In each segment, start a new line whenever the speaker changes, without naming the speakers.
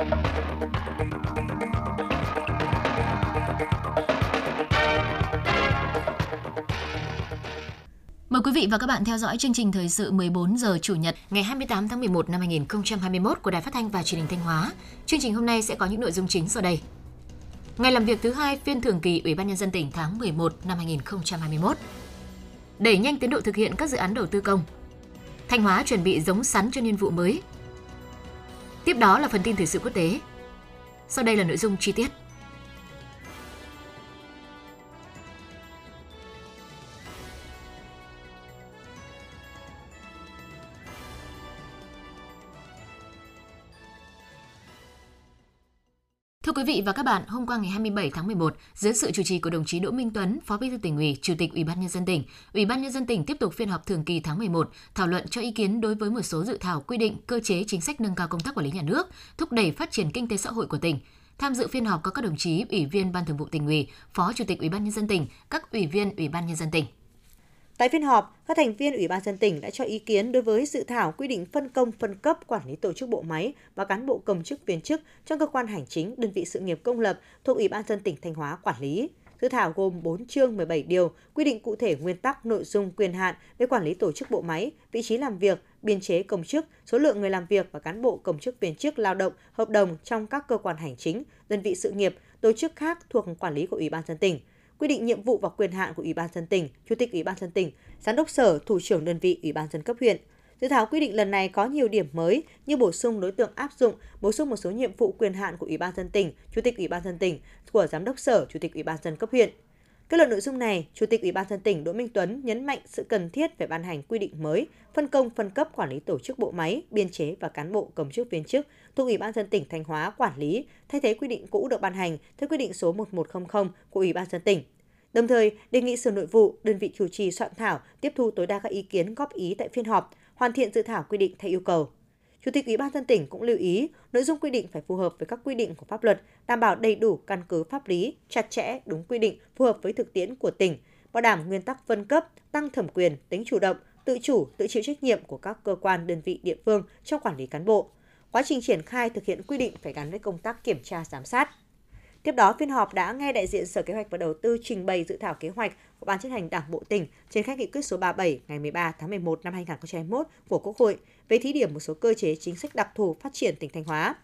Mời quý vị và các bạn theo dõi chương trình thời sự 14 giờ Chủ nhật, ngày 28 tháng 11 năm 2021 của Đài Phát thanh và Truyền hình Thanh Hóa. Chương trình hôm nay sẽ có những nội dung chính sau đây. Ngày làm việc thứ hai phiên thường kỳ Ủy ban nhân dân tỉnh tháng 11 năm 2021. Đẩy nhanh tiến độ thực hiện các dự án đầu tư công. Thanh Hóa chuẩn bị giống sắn cho niên vụ mới. Tiếp đó là phần tin thời sự quốc tế. Sau đây là nội dung chi tiết. Thưa quý vị và các bạn, hôm qua ngày 27 tháng 11, dưới sự chủ trì của đồng chí Đỗ Minh Tuấn, Phó Bí thư tỉnh ủy, Chủ tịch Ủy ban nhân dân tỉnh, Ủy ban nhân dân tỉnh tiếp tục phiên họp thường kỳ tháng 11, thảo luận cho ý kiến đối với một số dự thảo quy định, cơ chế chính sách nâng cao công tác quản lý nhà nước, thúc đẩy phát triển kinh tế xã hội của tỉnh. Tham dự phiên họp có các đồng chí Ủy viên Ban Thường vụ tỉnh ủy, Phó Chủ tịch Ủy ban nhân dân tỉnh, các ủy viên Ủy ban nhân dân tỉnh.
Tại phiên họp, các thành viên Ủy ban dân tỉnh đã cho ý kiến đối với dự thảo quy định phân công phân cấp quản lý tổ chức bộ máy và cán bộ công chức viên chức trong cơ quan hành chính, đơn vị sự nghiệp công lập thuộc Ủy ban dân tỉnh Thanh Hóa quản lý. Dự thảo gồm 4 chương 17 điều, quy định cụ thể nguyên tắc, nội dung, quyền hạn về quản lý tổ chức bộ máy, vị trí làm việc, biên chế công chức, số lượng người làm việc và cán bộ công chức viên chức lao động, hợp đồng trong các cơ quan hành chính, đơn vị sự nghiệp, tổ chức khác thuộc quản lý của Ủy ban dân tỉnh quy định nhiệm vụ và quyền hạn của Ủy ban dân tỉnh, Chủ tịch Ủy ban dân tỉnh, Giám đốc sở, Thủ trưởng đơn vị Ủy ban dân cấp huyện. Dự thảo quy định lần này có nhiều điểm mới như bổ sung đối tượng áp dụng, bổ sung một số nhiệm vụ quyền hạn của Ủy ban dân tỉnh, Chủ tịch Ủy ban dân tỉnh, của Giám đốc sở, Chủ tịch Ủy ban dân cấp huyện. Kết luận nội dung này, Chủ tịch Ủy ban dân tỉnh Đỗ Minh Tuấn nhấn mạnh sự cần thiết về ban hành quy định mới, phân công phân cấp quản lý tổ chức bộ máy, biên chế và cán bộ công chức viên chức thuộc Ủy ban dân tỉnh Thanh Hóa quản lý, thay thế quy định cũ được ban hành theo quy định số 1100 của Ủy ban dân tỉnh. Đồng thời, đề nghị Sở Nội vụ, đơn vị chủ trì soạn thảo tiếp thu tối đa các ý kiến góp ý tại phiên họp, hoàn thiện dự thảo quy định theo yêu cầu. Chủ tịch Ủy ban dân tỉnh cũng lưu ý, nội dung quy định phải phù hợp với các quy định của pháp luật, đảm bảo đầy đủ căn cứ pháp lý, chặt chẽ, đúng quy định, phù hợp với thực tiễn của tỉnh, bảo đảm nguyên tắc phân cấp, tăng thẩm quyền, tính chủ động, tự chủ, tự chịu trách nhiệm của các cơ quan đơn vị địa phương trong quản lý cán bộ. Quá trình triển khai thực hiện quy định phải gắn với công tác kiểm tra giám sát. Tiếp đó, phiên họp đã nghe đại diện Sở Kế hoạch và Đầu tư trình bày dự thảo kế hoạch của Ban chấp hành Đảng Bộ tỉnh trên khai nghị quyết số 37 ngày 13 tháng 11 năm 2021 của Quốc hội về thí điểm một số cơ chế chính sách đặc thù phát triển tỉnh Thanh Hóa.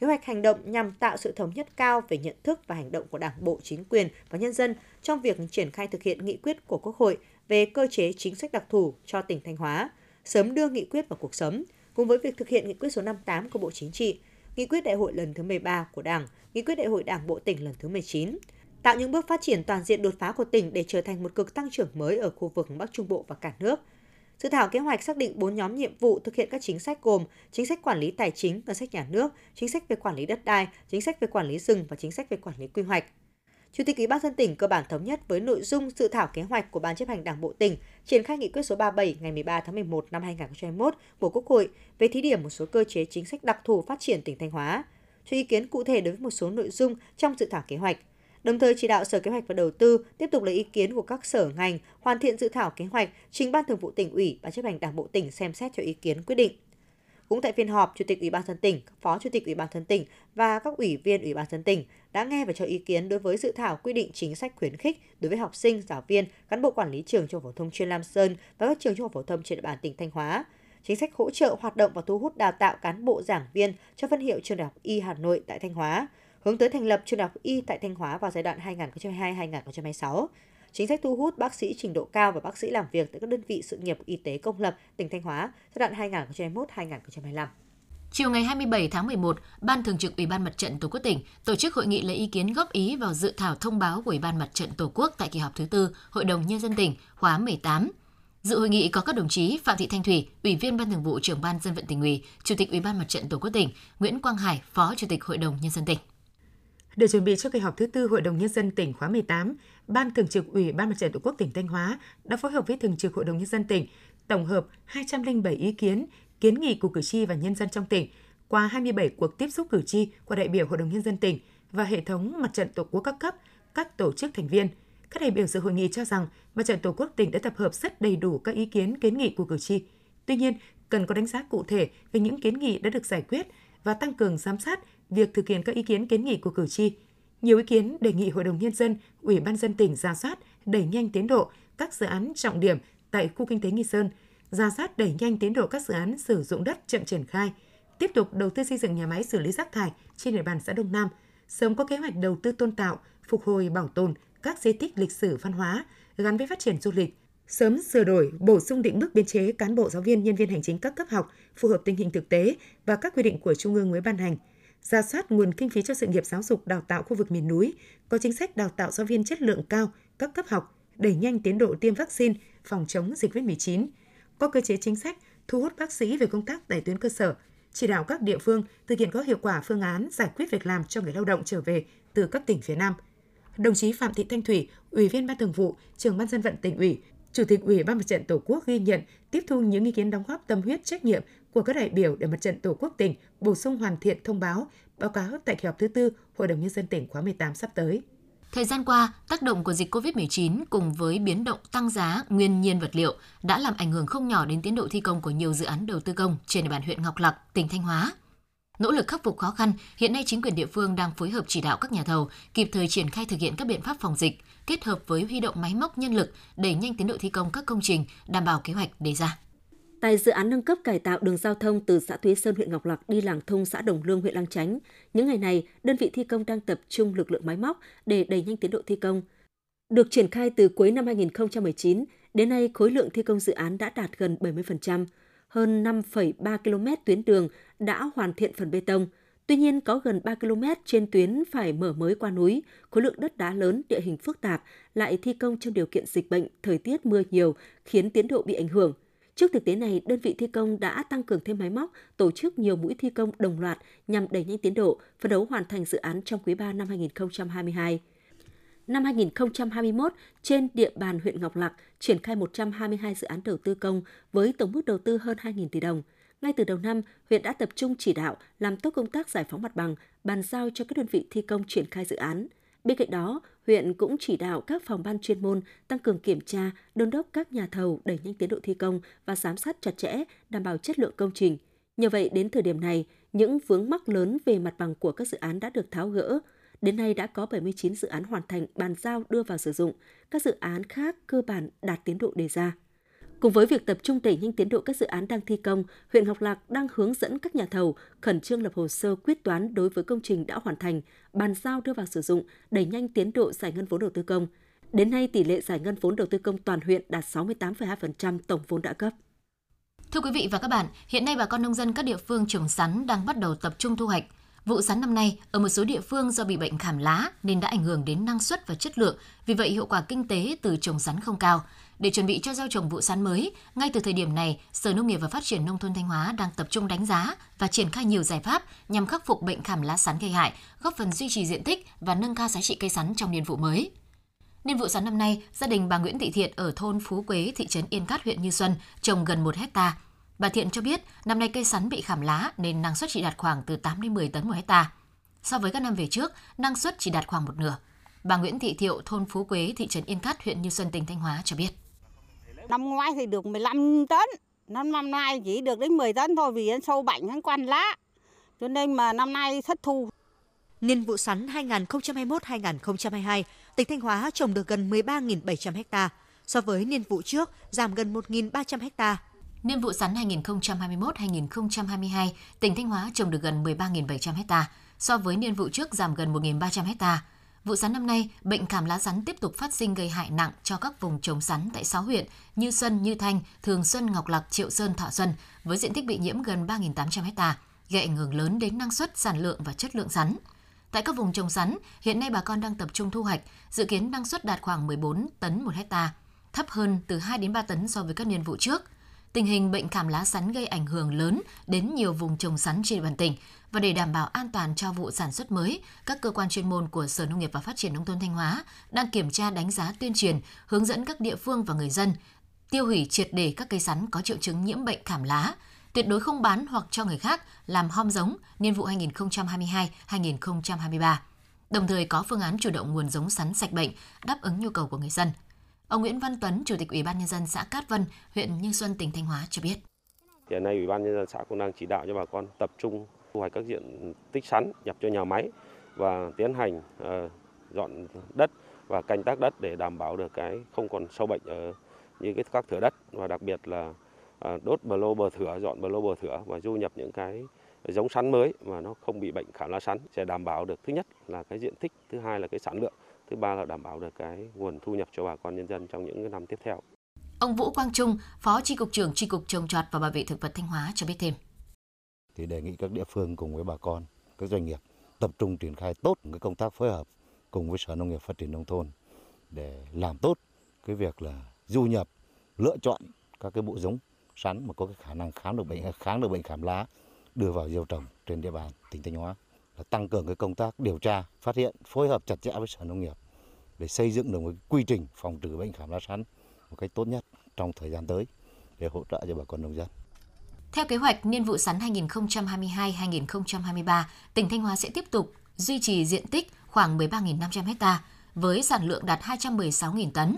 Kế hoạch hành động nhằm tạo sự thống nhất cao về nhận thức và hành động của Đảng bộ, chính quyền và nhân dân trong việc triển khai thực hiện nghị quyết của Quốc hội về cơ chế chính sách đặc thù cho tỉnh Thanh Hóa, sớm đưa nghị quyết vào cuộc sống, cùng với việc thực hiện nghị quyết số 58 của Bộ Chính trị, nghị quyết đại hội lần thứ 13 của Đảng, nghị quyết đại hội Đảng bộ tỉnh lần thứ 19, tạo những bước phát triển toàn diện đột phá của tỉnh để trở thành một cực tăng trưởng mới ở khu vực Bắc Trung Bộ và cả nước. Dự thảo kế hoạch xác định 4 nhóm nhiệm vụ thực hiện các chính sách gồm chính sách quản lý tài chính, ngân sách nhà nước, chính sách về quản lý đất đai, chính sách về quản lý rừng và chính sách về quản lý quy hoạch. Chủ tịch Ủy ban dân tỉnh cơ bản thống nhất với nội dung dự thảo kế hoạch của Ban chấp hành Đảng bộ tỉnh triển khai nghị quyết số 37 ngày 13 tháng 11 năm 2021 của Quốc hội về thí điểm một số cơ chế chính sách đặc thù phát triển tỉnh Thanh Hóa, cho ý kiến cụ thể đối với một số nội dung trong dự thảo kế hoạch. Đồng thời chỉ đạo Sở Kế hoạch và Đầu tư tiếp tục lấy ý kiến của các sở ngành, hoàn thiện dự thảo kế hoạch, trình Ban Thường vụ tỉnh ủy, Ban chấp hành Đảng bộ tỉnh xem xét cho ý kiến quyết định. Cũng tại phiên họp, Chủ tịch Ủy ban dân tỉnh, Phó Chủ tịch Ủy ban dân tỉnh và các ủy viên Ủy ban dân tỉnh đã nghe và cho ý kiến đối với dự thảo quy định chính sách khuyến khích đối với học sinh, giáo viên, cán bộ quản lý trường trung học phổ thông chuyên Lam Sơn và các trường trung học phổ thông trên địa bàn tỉnh Thanh Hóa. Chính sách hỗ trợ hoạt động và thu hút đào tạo cán bộ giảng viên cho phân hiệu trường đại học Y Hà Nội tại Thanh Hóa, hướng tới thành lập trường đại học Y tại Thanh Hóa vào giai đoạn 2022-2026 chính sách thu hút bác sĩ trình độ cao và bác sĩ làm việc tại các đơn vị sự nghiệp y tế công lập tỉnh Thanh Hóa giai đoạn 2021-2025.
Chiều ngày 27 tháng 11, Ban Thường trực Ủy ban Mặt trận Tổ quốc tỉnh tổ chức hội nghị lấy ý kiến góp ý vào dự thảo thông báo của Ủy ban Mặt trận Tổ quốc tại kỳ họp thứ tư Hội đồng Nhân dân tỉnh khóa 18. Dự hội nghị có các đồng chí Phạm Thị Thanh Thủy, Ủy viên Ban Thường vụ Trưởng ban Dân vận tỉnh ủy, Chủ tịch Ủy ban Mặt trận Tổ quốc tỉnh, Nguyễn Quang Hải, Phó Chủ tịch Hội đồng Nhân dân tỉnh.
Để chuẩn bị cho kỳ họp thứ tư Hội đồng Nhân dân tỉnh khóa 18, Ban Thường trực Ủy ban Mặt trận Tổ quốc tỉnh Thanh Hóa đã phối hợp với Thường trực Hội đồng Nhân dân tỉnh tổng hợp 207 ý kiến, kiến nghị của cử tri và nhân dân trong tỉnh qua 27 cuộc tiếp xúc cử tri của đại biểu Hội đồng Nhân dân tỉnh và hệ thống Mặt trận Tổ quốc các cấp, các tổ chức thành viên. Các đại biểu dự hội nghị cho rằng Mặt trận Tổ quốc tỉnh đã tập hợp rất đầy đủ các ý kiến kiến nghị của cử tri. Tuy nhiên, cần có đánh giá cụ thể về những kiến nghị đã được giải quyết và tăng cường giám sát việc thực hiện các ý kiến kiến nghị của cử tri. Nhiều ý kiến đề nghị Hội đồng Nhân dân, Ủy ban dân tỉnh ra soát, đẩy nhanh tiến độ các dự án trọng điểm tại khu kinh tế Nghi Sơn, ra soát đẩy nhanh tiến độ các dự án sử dụng đất chậm triển khai, tiếp tục đầu tư xây dựng nhà máy xử lý rác thải trên địa bàn xã Đông Nam, sớm có kế hoạch đầu tư tôn tạo, phục hồi bảo tồn các di tích lịch sử văn hóa gắn với phát triển du lịch, sớm sửa đổi, bổ sung định mức biên chế cán bộ giáo viên, nhân viên hành chính các cấp học phù hợp tình hình thực tế và các quy định của Trung ương mới ban hành, ra soát nguồn kinh phí cho sự nghiệp giáo dục đào tạo khu vực miền núi, có chính sách đào tạo giáo viên chất lượng cao các cấp học, đẩy nhanh tiến độ tiêm vaccine phòng chống dịch COVID-19, có cơ chế chính sách thu hút bác sĩ về công tác tại tuyến cơ sở, chỉ đạo các địa phương thực hiện có hiệu quả phương án giải quyết việc làm cho người lao động trở về từ các tỉnh phía Nam. Đồng chí Phạm Thị Thanh Thủy, Ủy viên Ban Thường vụ, Trưởng ban dân vận tỉnh ủy, Chủ tịch Ủy ban Mặt trận Tổ quốc ghi nhận, tiếp thu những ý kiến đóng góp tâm huyết trách nhiệm của các đại biểu để Mặt trận Tổ quốc tỉnh bổ sung hoàn thiện thông báo, báo cáo tại kỳ họp thứ tư Hội đồng nhân dân tỉnh khóa 18 sắp tới.
Thời gian qua, tác động của dịch COVID-19 cùng với biến động tăng giá nguyên nhiên vật liệu đã làm ảnh hưởng không nhỏ đến tiến độ thi công của nhiều dự án đầu tư công trên địa bàn huyện Ngọc Lặc, tỉnh Thanh Hóa. Nỗ lực khắc phục khó khăn, hiện nay chính quyền địa phương đang phối hợp chỉ đạo các nhà thầu kịp thời triển khai thực hiện các biện pháp phòng dịch, kết hợp với huy động máy móc nhân lực đẩy nhanh tiến độ thi công các công trình, đảm bảo kế hoạch đề ra.
Tại dự án nâng cấp cải tạo đường giao thông từ xã Thúy Sơn huyện Ngọc Lặc đi làng thông xã Đồng Lương huyện Lang Chánh, những ngày này, đơn vị thi công đang tập trung lực lượng máy móc để đẩy nhanh tiến độ thi công. Được triển khai từ cuối năm 2019, đến nay khối lượng thi công dự án đã đạt gần 70%, hơn 5,3 km tuyến đường đã hoàn thiện phần bê tông. Tuy nhiên, có gần 3 km trên tuyến phải mở mới qua núi, khối lượng đất đá lớn, địa hình phức tạp, lại thi công trong điều kiện dịch bệnh, thời tiết mưa nhiều, khiến tiến độ bị ảnh hưởng. Trước thực tế này, đơn vị thi công đã tăng cường thêm máy móc, tổ chức nhiều mũi thi công đồng loạt nhằm đẩy nhanh tiến độ, phấn đấu hoàn thành dự án trong quý 3 năm 2022. Năm 2021, trên địa bàn huyện Ngọc Lặc triển khai 122 dự án đầu tư công với tổng mức đầu tư hơn 2.000 tỷ đồng. Ngay từ đầu năm, huyện đã tập trung chỉ đạo làm tốt công tác giải phóng mặt bằng, bàn giao cho các đơn vị thi công triển khai dự án. Bên cạnh đó, huyện cũng chỉ đạo các phòng ban chuyên môn tăng cường kiểm tra, đôn đốc các nhà thầu đẩy nhanh tiến độ thi công và giám sát chặt chẽ, đảm bảo chất lượng công trình. Nhờ vậy, đến thời điểm này, những vướng mắc lớn về mặt bằng của các dự án đã được tháo gỡ. Đến nay đã có 79 dự án hoàn thành bàn giao đưa vào sử dụng, các dự án khác cơ bản đạt tiến độ đề ra. Cùng với việc tập trung đẩy nhanh tiến độ các dự án đang thi công, huyện Ngọc Lặc đang hướng dẫn các nhà thầu khẩn trương lập hồ sơ quyết toán đối với công trình đã hoàn thành, bàn giao đưa vào sử dụng, đẩy nhanh tiến độ giải ngân vốn đầu tư công. Đến nay, tỷ lệ giải ngân vốn đầu tư công toàn huyện đạt 68,2% tổng vốn đã cấp.
Thưa quý vị và các bạn, hiện nay bà con nông dân các địa phương trồng sắn đang bắt đầu tập trung thu hoạch. Vụ sắn năm nay ở một số địa phương do bị bệnh khảm lá nên đã ảnh hưởng đến năng suất và chất lượng, vì vậy hiệu quả kinh tế từ trồng sắn không cao. Để chuẩn bị cho gieo trồng vụ sắn mới, ngay từ thời điểm này, Sở Nông nghiệp và Phát triển Nông thôn Thanh Hóa đang tập trung đánh giá và triển khai nhiều giải pháp nhằm khắc phục bệnh khảm lá sắn gây hại, góp phần duy trì diện tích và nâng cao giá trị cây sắn trong niên vụ mới. Niên vụ sắn năm nay, gia đình bà Nguyễn Thị Thiện ở thôn Phú Quế, thị trấn Yên Cát, huyện Như Xuân trồng gần 1 hecta. Bà Thiện cho biết năm nay cây sắn bị khảm lá nên năng suất chỉ đạt khoảng từ 8 đến 10 tấn một hecta. So với các năm về trước, năng suất chỉ đạt khoảng một nửa. Bà Nguyễn Thị Thiệu, thôn Phú Quế, thị trấn Yên Cát, huyện Như Xuân, tỉnh Thanh Hóa cho biết.
Năm ngoái thì được 15 tấn, năm năm nay chỉ được đến 10 tấn thôi vì sâu bệnh hắn quan lá. Cho nên mà năm nay thất thu.
Niên vụ sắn 2021-2022, tỉnh Thanh Hóa trồng được gần 13.700 ha, so với niên vụ trước giảm gần 1.300 ha.
Niên vụ sắn 2021-2022, tỉnh Thanh Hóa trồng được gần 13.700 ha, so với niên vụ trước giảm gần 1.300 ha. Vụ sắn năm nay, bệnh cảm lá sắn tiếp tục phát sinh gây hại nặng cho các vùng trồng sắn tại 6 huyện như Xuân, Như Thanh, Thường Xuân, Ngọc Lặc, Triệu Sơn, Thọ Xuân với diện tích bị nhiễm gần 3.800 ha, gây ảnh hưởng lớn đến năng suất, sản lượng và chất lượng sắn. Tại các vùng trồng sắn, hiện nay bà con đang tập trung thu hoạch, dự kiến năng suất đạt khoảng 14 tấn một hecta, thấp hơn từ 2 đến 3 tấn so với các niên vụ trước. Tình hình bệnh cảm lá sắn gây ảnh hưởng lớn đến nhiều vùng trồng sắn trên địa bàn tỉnh và để đảm bảo an toàn cho vụ sản xuất mới, các cơ quan chuyên môn của Sở Nông nghiệp và Phát triển nông thôn Thanh Hóa đang kiểm tra đánh giá tuyên truyền, hướng dẫn các địa phương và người dân tiêu hủy triệt để các cây sắn có triệu chứng nhiễm bệnh cảm lá, tuyệt đối không bán hoặc cho người khác làm hom giống niên vụ 2022-2023. Đồng thời có phương án chủ động nguồn giống sắn sạch bệnh, đáp ứng nhu cầu của người dân. Ông Nguyễn Văn Tuấn, Chủ tịch Ủy ban nhân dân xã Cát Vân, huyện Như Xuân, tỉnh Thanh Hóa cho biết.
Hiện nay Ủy ban nhân dân xã cũng đang chỉ đạo cho bà con tập trung thu hoạch các diện tích sắn nhập cho nhà máy và tiến hành uh, dọn đất và canh tác đất để đảm bảo được cái không còn sâu bệnh ở như cái các thửa đất và đặc biệt là uh, đốt bờ lô bờ thửa dọn bờ lô bờ thửa và du nhập những cái giống sắn mới mà nó không bị bệnh khảm lá sắn sẽ đảm bảo được thứ nhất là cái diện tích thứ hai là cái sản lượng thứ ba là đảm bảo được cái nguồn thu nhập cho bà con nhân dân trong những năm tiếp theo.
Ông Vũ Quang Trung, Phó Tri cục trưởng Tri cục trồng trọt và bảo vệ thực vật Thanh Hóa cho biết thêm.
Thì đề nghị các địa phương cùng với bà con, các doanh nghiệp tập trung triển khai tốt cái công tác phối hợp cùng với Sở Nông nghiệp Phát triển nông thôn để làm tốt cái việc là du nhập, lựa chọn các cái bộ giống sắn mà có cái khả năng kháng được bệnh kháng được bệnh khảm lá đưa vào gieo trồng trên địa bàn tỉnh Thanh Hóa là tăng cường cái công tác điều tra, phát hiện, phối hợp chặt chẽ với Sở Nông nghiệp để xây dựng được một quy trình phòng trừ bệnh khảm lá sắn một cách tốt nhất trong thời gian tới để hỗ trợ cho bà con nông dân.
Theo kế hoạch, niên vụ sắn 2022-2023, tỉnh Thanh Hóa sẽ tiếp tục duy trì diện tích khoảng 13.500 ha với sản lượng đạt 216.000 tấn.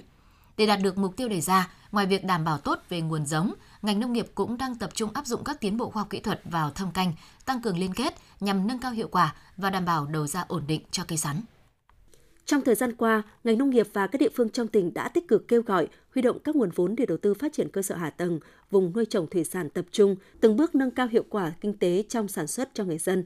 Để đạt được mục tiêu đề ra, ngoài việc đảm bảo tốt về nguồn giống, ngành nông nghiệp cũng đang tập trung áp dụng các tiến bộ khoa học kỹ thuật vào thâm canh, tăng cường liên kết nhằm nâng cao hiệu quả và đảm bảo đầu ra ổn định cho cây sắn.
Trong thời gian qua, ngành nông nghiệp và các địa phương trong tỉnh đã tích cực kêu gọi huy động các nguồn vốn để đầu tư phát triển cơ sở hạ tầng, vùng nuôi trồng thủy sản tập trung, từng bước nâng cao hiệu quả kinh tế trong sản xuất cho người dân.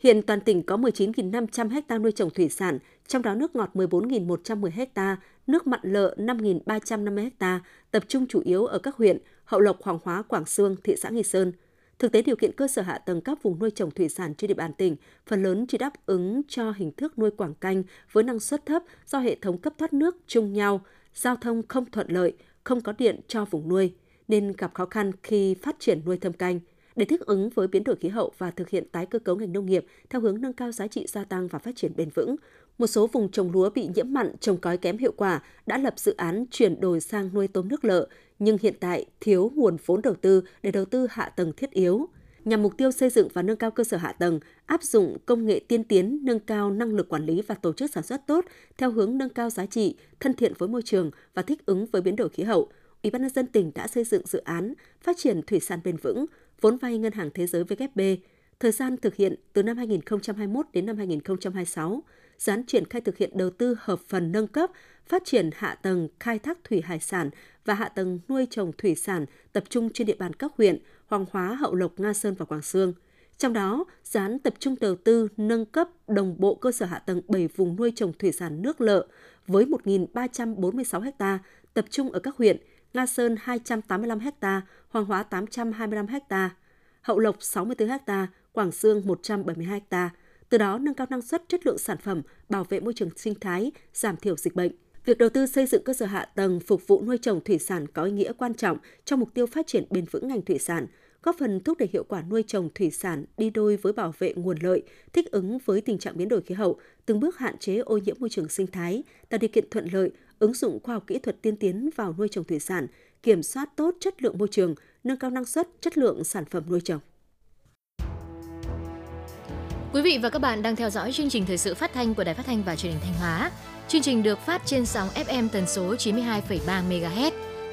Hiện toàn tỉnh có 19.500 ha nuôi trồng thủy sản, trong đó nước ngọt 14.110 ha, nước mặn lợ 5.350 ha, tập trung chủ yếu ở các huyện Hậu Lộc, Hoàng Hóa, Quảng Sương, thị xã Nghi Sơn. Thực tế điều kiện cơ sở hạ tầng các vùng nuôi trồng thủy sản trên địa bàn tỉnh phần lớn chỉ đáp ứng cho hình thức nuôi quảng canh với năng suất thấp do hệ thống cấp thoát nước chung nhau, giao thông không thuận lợi, không có điện cho vùng nuôi nên gặp khó khăn khi phát triển nuôi thâm canh. Để thích ứng với biến đổi khí hậu và thực hiện tái cơ cấu ngành nông nghiệp theo hướng nâng cao giá trị gia tăng và phát triển bền vững, một số vùng trồng lúa bị nhiễm mặn, trồng cói kém hiệu quả đã lập dự án chuyển đổi sang nuôi tôm nước lợ, nhưng hiện tại thiếu nguồn vốn đầu tư để đầu tư hạ tầng thiết yếu. Nhằm mục tiêu xây dựng và nâng cao cơ sở hạ tầng, áp dụng công nghệ tiên tiến, nâng cao năng lực quản lý và tổ chức sản xuất tốt theo hướng nâng cao giá trị, thân thiện với môi trường và thích ứng với biến đổi khí hậu, Ủy ban nhân dân tỉnh đã xây dựng dự án phát triển thủy sản bền vững, vốn vay Ngân hàng Thế giới WB, thời gian thực hiện từ năm 2021 đến năm 2026, dự án triển khai thực hiện đầu tư hợp phần nâng cấp, phát triển hạ tầng khai thác thủy hải sản và hạ tầng nuôi trồng thủy sản tập trung trên địa bàn các huyện Hoàng Hóa, Hậu Lộc, Nga Sơn và Quảng Sương. Trong đó, dự án tập trung đầu tư nâng cấp đồng bộ cơ sở hạ tầng 7 vùng nuôi trồng thủy sản nước lợ với 1.346 ha tập trung ở các huyện Nga Sơn 285 ha, Hoàng Hóa 825 ha, Hậu Lộc 64 ha, Quảng Sương 172 ha. Từ đó nâng cao năng suất chất lượng sản phẩm, bảo vệ môi trường sinh thái, giảm thiểu dịch bệnh. Việc đầu tư xây dựng cơ sở hạ tầng phục vụ nuôi trồng thủy sản có ý nghĩa quan trọng trong mục tiêu phát triển bền vững ngành thủy sản, góp phần thúc đẩy hiệu quả nuôi trồng thủy sản đi đôi với bảo vệ nguồn lợi, thích ứng với tình trạng biến đổi khí hậu, từng bước hạn chế ô nhiễm môi trường sinh thái, tạo điều kiện thuận lợi, ứng dụng khoa học kỹ thuật tiên tiến vào nuôi trồng thủy sản, kiểm soát tốt chất lượng môi trường, nâng cao năng suất, chất lượng sản phẩm nuôi trồng.
Quý vị và các bạn đang theo dõi chương trình thời sự phát thanh của Đài Phát thanh và Truyền hình Thanh Hóa. Chương trình được phát trên sóng FM tần số 92,3 MHz.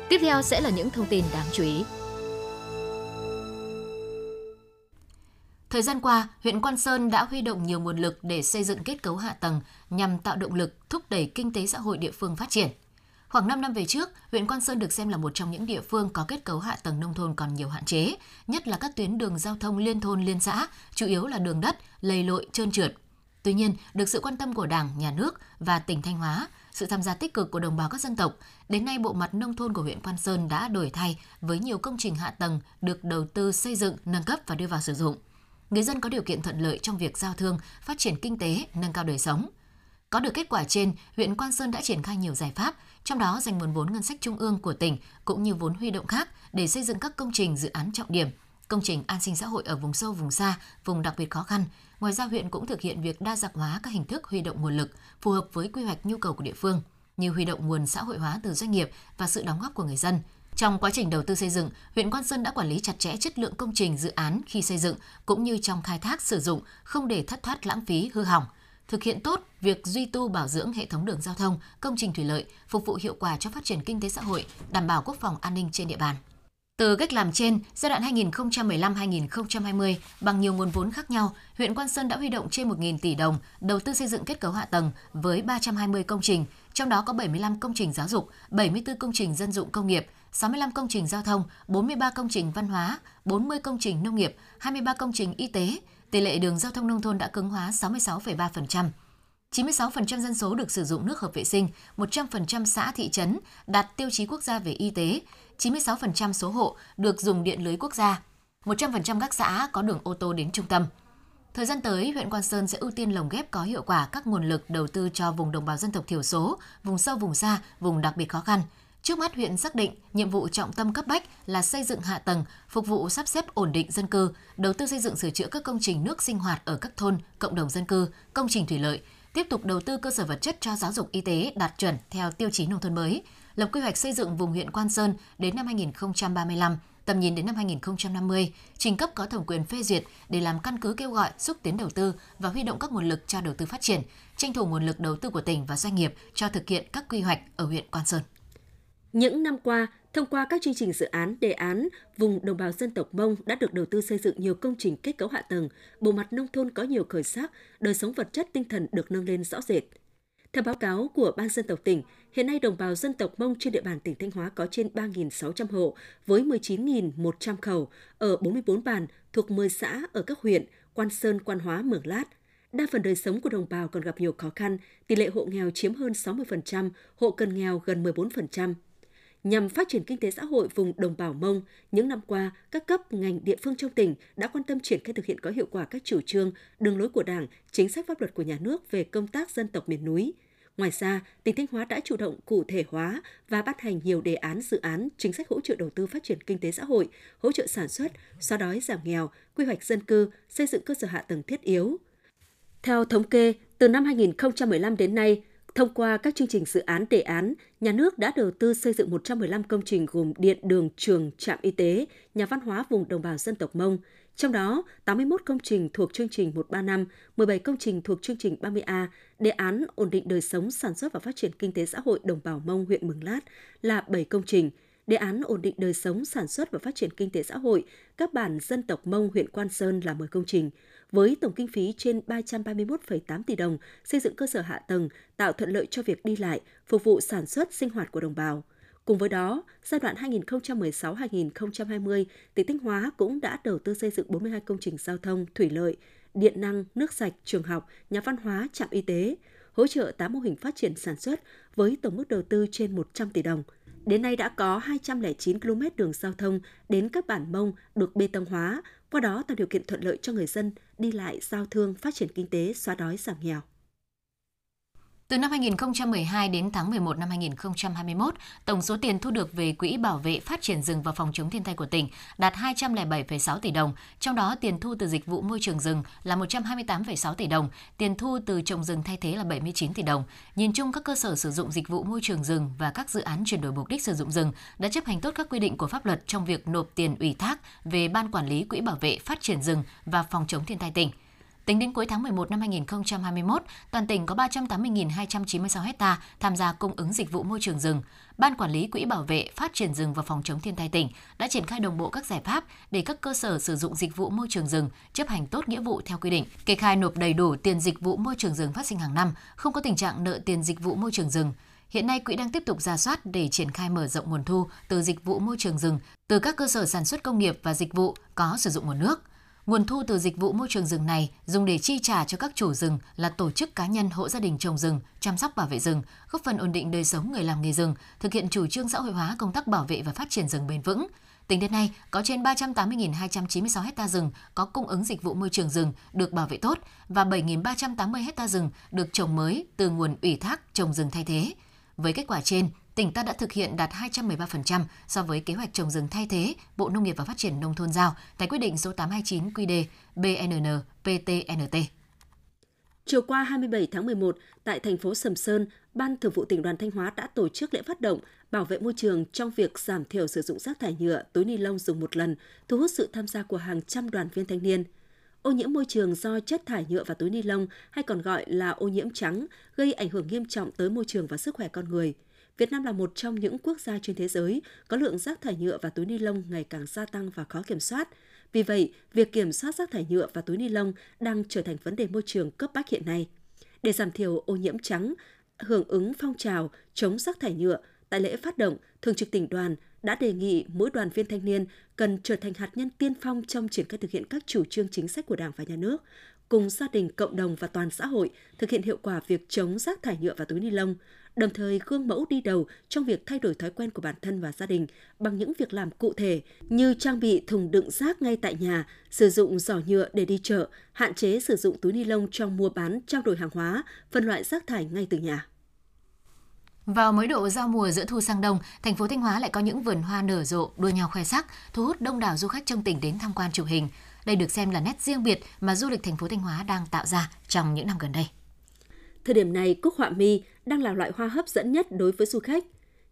Tiếp theo sẽ là những thông tin đáng chú ý. Thời gian qua, huyện Quan Sơn đã huy động nhiều nguồn lực để xây dựng kết cấu hạ tầng nhằm tạo động lực thúc đẩy kinh tế xã hội địa phương phát triển. Khoảng 5 năm về trước, huyện Quan Sơn được xem là một trong những địa phương có kết cấu hạ tầng nông thôn còn nhiều hạn chế, nhất là các tuyến đường giao thông liên thôn liên xã, chủ yếu là đường đất, lầy lội, trơn trượt. Tuy nhiên, được sự quan tâm của Đảng, Nhà nước và tỉnh Thanh Hóa, sự tham gia tích cực của đồng bào các dân tộc, đến nay bộ mặt nông thôn của huyện Quan Sơn đã đổi thay với nhiều công trình hạ tầng được đầu tư xây dựng, nâng cấp và đưa vào sử dụng người dân có điều kiện thuận lợi trong việc giao thương, phát triển kinh tế, nâng cao đời sống. Có được kết quả trên, huyện Quan Sơn đã triển khai nhiều giải pháp, trong đó dành nguồn vốn ngân sách trung ương của tỉnh cũng như vốn huy động khác để xây dựng các công trình dự án trọng điểm, công trình an sinh xã hội ở vùng sâu, vùng xa, vùng đặc biệt khó khăn. Ngoài ra huyện cũng thực hiện việc đa dạng hóa các hình thức huy động nguồn lực phù hợp với quy hoạch nhu cầu của địa phương, như huy động nguồn xã hội hóa từ doanh nghiệp và sự đóng góp của người dân – trong quá trình đầu tư xây dựng, huyện Quan Sơn đã quản lý chặt chẽ chất lượng công trình dự án khi xây dựng cũng như trong khai thác sử dụng, không để thất thoát lãng phí hư hỏng. Thực hiện tốt việc duy tu bảo dưỡng hệ thống đường giao thông, công trình thủy lợi, phục vụ hiệu quả cho phát triển kinh tế xã hội, đảm bảo quốc phòng an ninh trên địa bàn. Từ cách làm trên, giai đoạn 2015-2020, bằng nhiều nguồn vốn khác nhau, huyện Quan Sơn đã huy động trên 1.000 tỷ đồng đầu tư xây dựng kết cấu hạ tầng với 320 công trình, trong đó có 75 công trình giáo dục, 74 công trình dân dụng công nghiệp, 65 công trình giao thông, 43 công trình văn hóa, 40 công trình nông nghiệp, 23 công trình y tế. Tỷ lệ đường giao thông nông thôn đã cứng hóa 66,3%. 96% dân số được sử dụng nước hợp vệ sinh, 100% xã thị trấn đạt tiêu chí quốc gia về y tế, 96% số hộ được dùng điện lưới quốc gia, 100% các xã có đường ô tô đến trung tâm. Thời gian tới, huyện Quan Sơn sẽ ưu tiên lồng ghép có hiệu quả các nguồn lực đầu tư cho vùng đồng bào dân tộc thiểu số, vùng sâu vùng xa, vùng đặc biệt khó khăn. Trước mắt huyện xác định nhiệm vụ trọng tâm cấp bách là xây dựng hạ tầng, phục vụ sắp xếp ổn định dân cư, đầu tư xây dựng sửa chữa các công trình nước sinh hoạt ở các thôn, cộng đồng dân cư, công trình thủy lợi, tiếp tục đầu tư cơ sở vật chất cho giáo dục y tế đạt chuẩn theo tiêu chí nông thôn mới, lập quy hoạch xây dựng vùng huyện Quan Sơn đến năm 2035, tầm nhìn đến năm 2050, trình cấp có thẩm quyền phê duyệt để làm căn cứ kêu gọi xúc tiến đầu tư và huy động các nguồn lực cho đầu tư phát triển, tranh thủ nguồn lực đầu tư của tỉnh và doanh nghiệp cho thực hiện các quy hoạch ở huyện Quan Sơn.
Những năm qua, thông qua các chương trình dự án, đề án, vùng đồng bào dân tộc Mông đã được đầu tư xây dựng nhiều công trình kết cấu hạ tầng, bộ mặt nông thôn có nhiều khởi sắc, đời sống vật chất tinh thần được nâng lên rõ rệt. Theo báo cáo của Ban dân tộc tỉnh, hiện nay đồng bào dân tộc Mông trên địa bàn tỉnh Thanh Hóa có trên 3.600 hộ với 19.100 khẩu ở 44 bản thuộc 10 xã ở các huyện Quan Sơn, Quan Hóa, Mường Lát. Đa phần đời sống của đồng bào còn gặp nhiều khó khăn, tỷ lệ hộ nghèo chiếm hơn 60%, hộ cần nghèo gần 14%. Nhằm phát triển kinh tế xã hội vùng đồng bào Mông, những năm qua, các cấp ngành địa phương trong tỉnh đã quan tâm triển khai thực hiện có hiệu quả các chủ trương, đường lối của Đảng, chính sách pháp luật của nhà nước về công tác dân tộc miền núi. Ngoài ra, tỉnh Thanh Hóa đã chủ động cụ thể hóa và ban hành nhiều đề án dự án chính sách hỗ trợ đầu tư phát triển kinh tế xã hội, hỗ trợ sản xuất, xóa đói giảm nghèo, quy hoạch dân cư, xây dựng cơ sở hạ tầng thiết yếu. Theo thống kê, từ năm 2015 đến nay, Thông qua các chương trình dự án đề án, nhà nước đã đầu tư xây dựng 115 công trình gồm điện, đường, trường, trạm y tế, nhà văn hóa vùng đồng bào dân tộc Mông. Trong đó, 81 công trình thuộc chương trình 135, 17 công trình thuộc chương trình 30A, đề án ổn định đời sống, sản xuất và phát triển kinh tế xã hội đồng bào Mông huyện Mường Lát là 7 công trình, đề án ổn định đời sống, sản xuất và phát triển kinh tế xã hội các bản dân tộc Mông huyện Quan Sơn là 10 công trình, với tổng kinh phí trên 331,8 tỷ đồng xây dựng cơ sở hạ tầng, tạo thuận lợi cho việc đi lại, phục vụ sản xuất sinh hoạt của đồng bào. Cùng với đó, giai đoạn 2016-2020, tỉnh Thanh Hóa cũng đã đầu tư xây dựng 42 công trình giao thông, thủy lợi, điện năng, nước sạch, trường học, nhà văn hóa, trạm y tế, hỗ trợ 8 mô hình phát triển sản xuất với tổng mức đầu tư trên 100 tỷ đồng. Đến nay đã có 209 km đường giao thông đến các bản mông được bê tông hóa, qua đó tạo điều kiện thuận lợi cho người dân đi lại, giao thương, phát triển kinh tế, xóa đói, giảm nghèo.
Từ năm 2012 đến tháng 11 năm 2021, tổng số tiền thu được về Quỹ Bảo vệ Phát triển rừng và Phòng chống thiên tai của tỉnh đạt 207,6 tỷ đồng, trong đó tiền thu từ dịch vụ môi trường rừng là 128,6 tỷ đồng, tiền thu từ trồng rừng thay thế là 79 tỷ đồng. Nhìn chung các cơ sở sử dụng dịch vụ môi trường rừng và các dự án chuyển đổi mục đích sử dụng rừng đã chấp hành tốt các quy định của pháp luật trong việc nộp tiền ủy thác về Ban Quản lý Quỹ Bảo vệ Phát triển rừng và Phòng chống thiên tai tỉnh. Tính đến cuối tháng 11 năm 2021, toàn tỉnh có 380.296 hecta tham gia cung ứng dịch vụ môi trường rừng. Ban quản lý Quỹ bảo vệ, phát triển rừng và phòng chống thiên tai tỉnh đã triển khai đồng bộ các giải pháp để các cơ sở sử dụng dịch vụ môi trường rừng chấp hành tốt nghĩa vụ theo quy định, kê khai nộp đầy đủ tiền dịch vụ môi trường rừng phát sinh hàng năm, không có tình trạng nợ tiền dịch vụ môi trường rừng. Hiện nay quỹ đang tiếp tục ra soát để triển khai mở rộng nguồn thu từ dịch vụ môi trường rừng từ các cơ sở sản xuất công nghiệp và dịch vụ có sử dụng nguồn nước – Nguồn thu từ dịch vụ môi trường rừng này dùng để chi trả cho các chủ rừng là tổ chức cá nhân hộ gia đình trồng rừng, chăm sóc bảo vệ rừng, góp phần ổn định đời sống người làm nghề rừng, thực hiện chủ trương xã hội hóa công tác bảo vệ và phát triển rừng bền vững. Tính đến nay, có trên 380.296 hecta rừng có cung ứng dịch vụ môi trường rừng được bảo vệ tốt và 7.380 hecta rừng được trồng mới từ nguồn ủy thác trồng rừng thay thế. Với kết quả trên, tỉnh ta đã thực hiện đạt 213% so với kế hoạch trồng rừng thay thế Bộ Nông nghiệp và Phát triển Nông thôn giao tại quyết định số 829 QD BNN PTNT.
Chiều qua 27 tháng 11, tại thành phố Sầm Sơn, Ban Thường vụ tỉnh đoàn Thanh Hóa đã tổ chức lễ phát động bảo vệ môi trường trong việc giảm thiểu sử dụng rác thải nhựa, túi ni lông dùng một lần, thu hút sự tham gia của hàng trăm đoàn viên thanh niên. Ô nhiễm môi trường do chất thải nhựa và túi ni lông hay còn gọi là ô nhiễm trắng gây ảnh hưởng nghiêm trọng tới môi trường và sức khỏe con người – Việt Nam là một trong những quốc gia trên thế giới có lượng rác thải nhựa và túi ni lông ngày càng gia tăng và khó kiểm soát. Vì vậy, việc kiểm soát rác thải nhựa và túi ni lông đang trở thành vấn đề môi trường cấp bách hiện nay. Để giảm thiểu ô nhiễm trắng, hưởng ứng phong trào chống rác thải nhựa, tại lễ phát động, Thường trực tỉnh đoàn đã đề nghị mỗi đoàn viên thanh niên cần trở thành hạt nhân tiên phong trong triển khai thực hiện các chủ trương chính sách của Đảng và Nhà nước, cùng gia đình, cộng đồng và toàn xã hội thực hiện hiệu quả việc chống rác thải nhựa và túi ni lông, đồng thời gương mẫu đi đầu trong việc thay đổi thói quen của bản thân và gia đình bằng những việc làm cụ thể như trang bị thùng đựng rác ngay tại nhà, sử dụng giỏ nhựa để đi chợ, hạn chế sử dụng túi ni lông trong mua bán, trao đổi hàng hóa, phân loại rác thải ngay từ nhà.
Vào mới độ giao mùa giữa thu sang đông, thành phố Thanh Hóa lại có những vườn hoa nở rộ, đua nhau khoe sắc, thu hút đông đảo du khách trong tỉnh đến tham quan chụp hình. Đây được xem là nét riêng biệt mà du lịch thành phố Thanh Hóa đang tạo ra trong những năm gần đây.
Thời điểm này, cúc họa mi đang là loại hoa hấp dẫn nhất đối với du khách.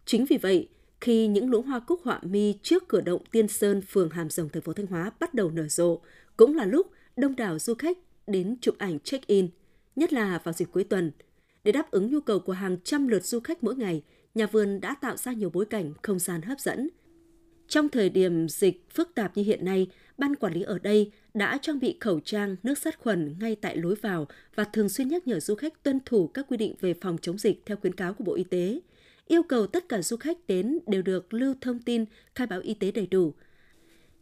Chính vì vậy, khi những luống hoa cúc họa mi trước cửa động Tiên Sơn, phường Hàm Rồng, thành phố Thanh Hóa bắt đầu nở rộ, cũng là lúc đông đảo du khách đến chụp ảnh check-in, nhất là vào dịp cuối tuần. Để đáp ứng nhu cầu của hàng trăm lượt du khách mỗi ngày, nhà vườn đã tạo ra nhiều bối cảnh không gian hấp dẫn. Trong thời điểm dịch phức tạp như hiện nay, ban quản lý ở đây đã trang bị khẩu trang, nước sát khuẩn ngay tại lối vào và thường xuyên nhắc nhở du khách tuân thủ các quy định về phòng chống dịch theo khuyến cáo của Bộ Y tế. Yêu cầu tất cả du khách đến đều được lưu thông tin, khai báo y tế đầy đủ.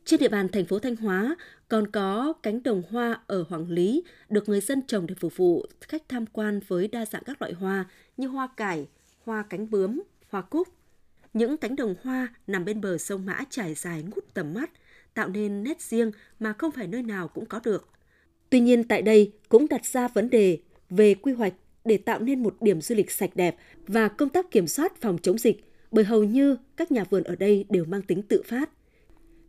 Trên địa bàn thành phố Thanh Hóa còn có cánh đồng hoa ở Hoàng Lý được người dân trồng để phục vụ khách tham quan với đa dạng các loại hoa như hoa cải, hoa cánh bướm, hoa cúc. Những cánh đồng hoa nằm bên bờ sông Mã trải dài ngút tầm mắt, tạo nên nét riêng mà không phải nơi nào cũng có được. Tuy nhiên tại đây cũng đặt ra vấn đề về quy hoạch để tạo nên một điểm du lịch sạch đẹp và công tác kiểm soát phòng chống dịch, bởi hầu như các nhà vườn ở đây đều mang tính tự phát.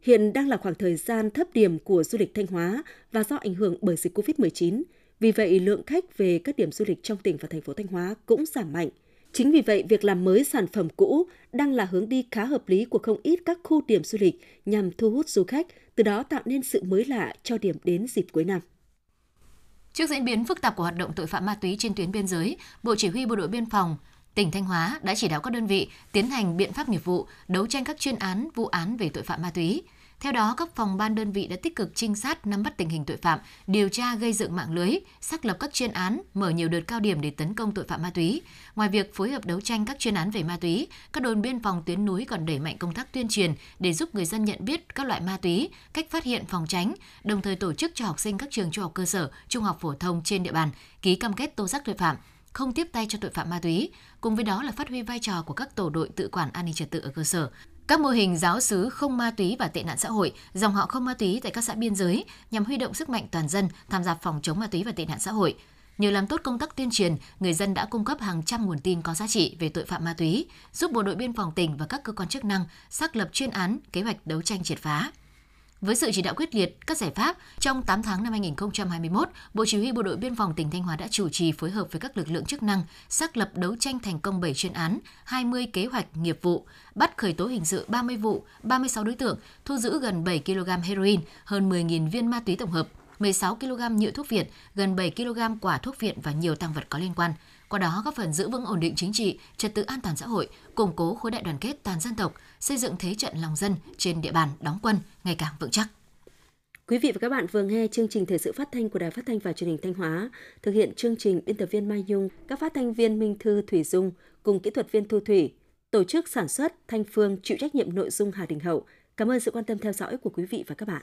Hiện đang là khoảng thời gian thấp điểm của du lịch Thanh Hóa và do ảnh hưởng bởi dịch COVID-19, vì vậy lượng khách về các điểm du lịch trong tỉnh và thành phố Thanh Hóa cũng giảm mạnh. Chính vì vậy, việc làm mới sản phẩm cũ đang là hướng đi khá hợp lý của không ít các khu điểm du lịch nhằm thu hút du khách, từ đó tạo nên sự mới lạ cho điểm đến dịp cuối năm.
Trước diễn biến phức tạp của hoạt động tội phạm ma túy trên tuyến biên giới, Bộ Chỉ huy Bộ đội Biên phòng tỉnh Thanh Hóa đã chỉ đạo các đơn vị tiến hành biện pháp nghiệp vụ, đấu tranh các chuyên án, vụ án về tội phạm ma túy, theo đó, các phòng ban đơn vị đã tích cực trinh sát nắm bắt tình hình tội phạm, điều tra gây dựng mạng lưới, xác lập các chuyên án, mở nhiều đợt cao điểm để tấn công tội phạm ma túy. Ngoài việc phối hợp đấu tranh các chuyên án về ma túy, các đồn biên phòng tuyến núi còn đẩy mạnh công tác tuyên truyền để giúp người dân nhận biết các loại ma túy, cách phát hiện phòng tránh, đồng thời tổ chức cho học sinh các trường trung học cơ sở, trung học phổ thông trên địa bàn ký cam kết tố giác tội phạm, không tiếp tay cho tội phạm ma túy, cùng với đó là phát huy vai trò của các tổ đội tự quản an ninh trật tự ở cơ sở, các mô hình giáo sứ không ma túy và tệ nạn xã hội, dòng họ không ma túy tại các xã biên giới nhằm huy động sức mạnh toàn dân tham gia phòng chống ma túy và tệ nạn xã hội. Nhờ làm tốt công tác tuyên truyền, người dân đã cung cấp hàng trăm nguồn tin có giá trị về tội phạm ma túy, giúp bộ đội biên phòng tỉnh và các cơ quan chức năng xác lập chuyên án, kế hoạch đấu tranh triệt phá. Với sự chỉ đạo quyết liệt, các giải pháp, trong 8 tháng năm 2021, Bộ Chỉ huy Bộ đội Biên phòng tỉnh Thanh Hóa đã chủ trì phối hợp với các lực lượng chức năng, xác lập đấu tranh thành công 7 chuyên án, 20 kế hoạch nghiệp vụ, bắt khởi tố hình sự 30 vụ, 36 đối tượng, thu giữ gần 7 kg heroin, hơn 10.000 viên ma túy tổng hợp, 16 kg nhựa thuốc viện, gần 7 kg quả thuốc viện và nhiều tăng vật có liên quan. Qua đó góp phần giữ vững ổn định chính trị, trật tự an toàn xã hội, củng cố khối đại đoàn kết toàn dân tộc, xây dựng thế trận lòng dân trên địa bàn đóng quân ngày càng vững chắc.
Quý vị và các bạn vừa nghe chương trình thời sự phát thanh của Đài Phát thanh và Truyền hình Thanh Hóa, thực hiện chương trình biên tập viên Mai Nhung, các phát thanh viên Minh Thư Thủy Dung cùng kỹ thuật viên Thu Thủy, tổ chức sản xuất Thanh Phương chịu trách nhiệm nội dung Hà Đình Hậu. Cảm ơn sự quan tâm theo dõi của quý vị và các bạn.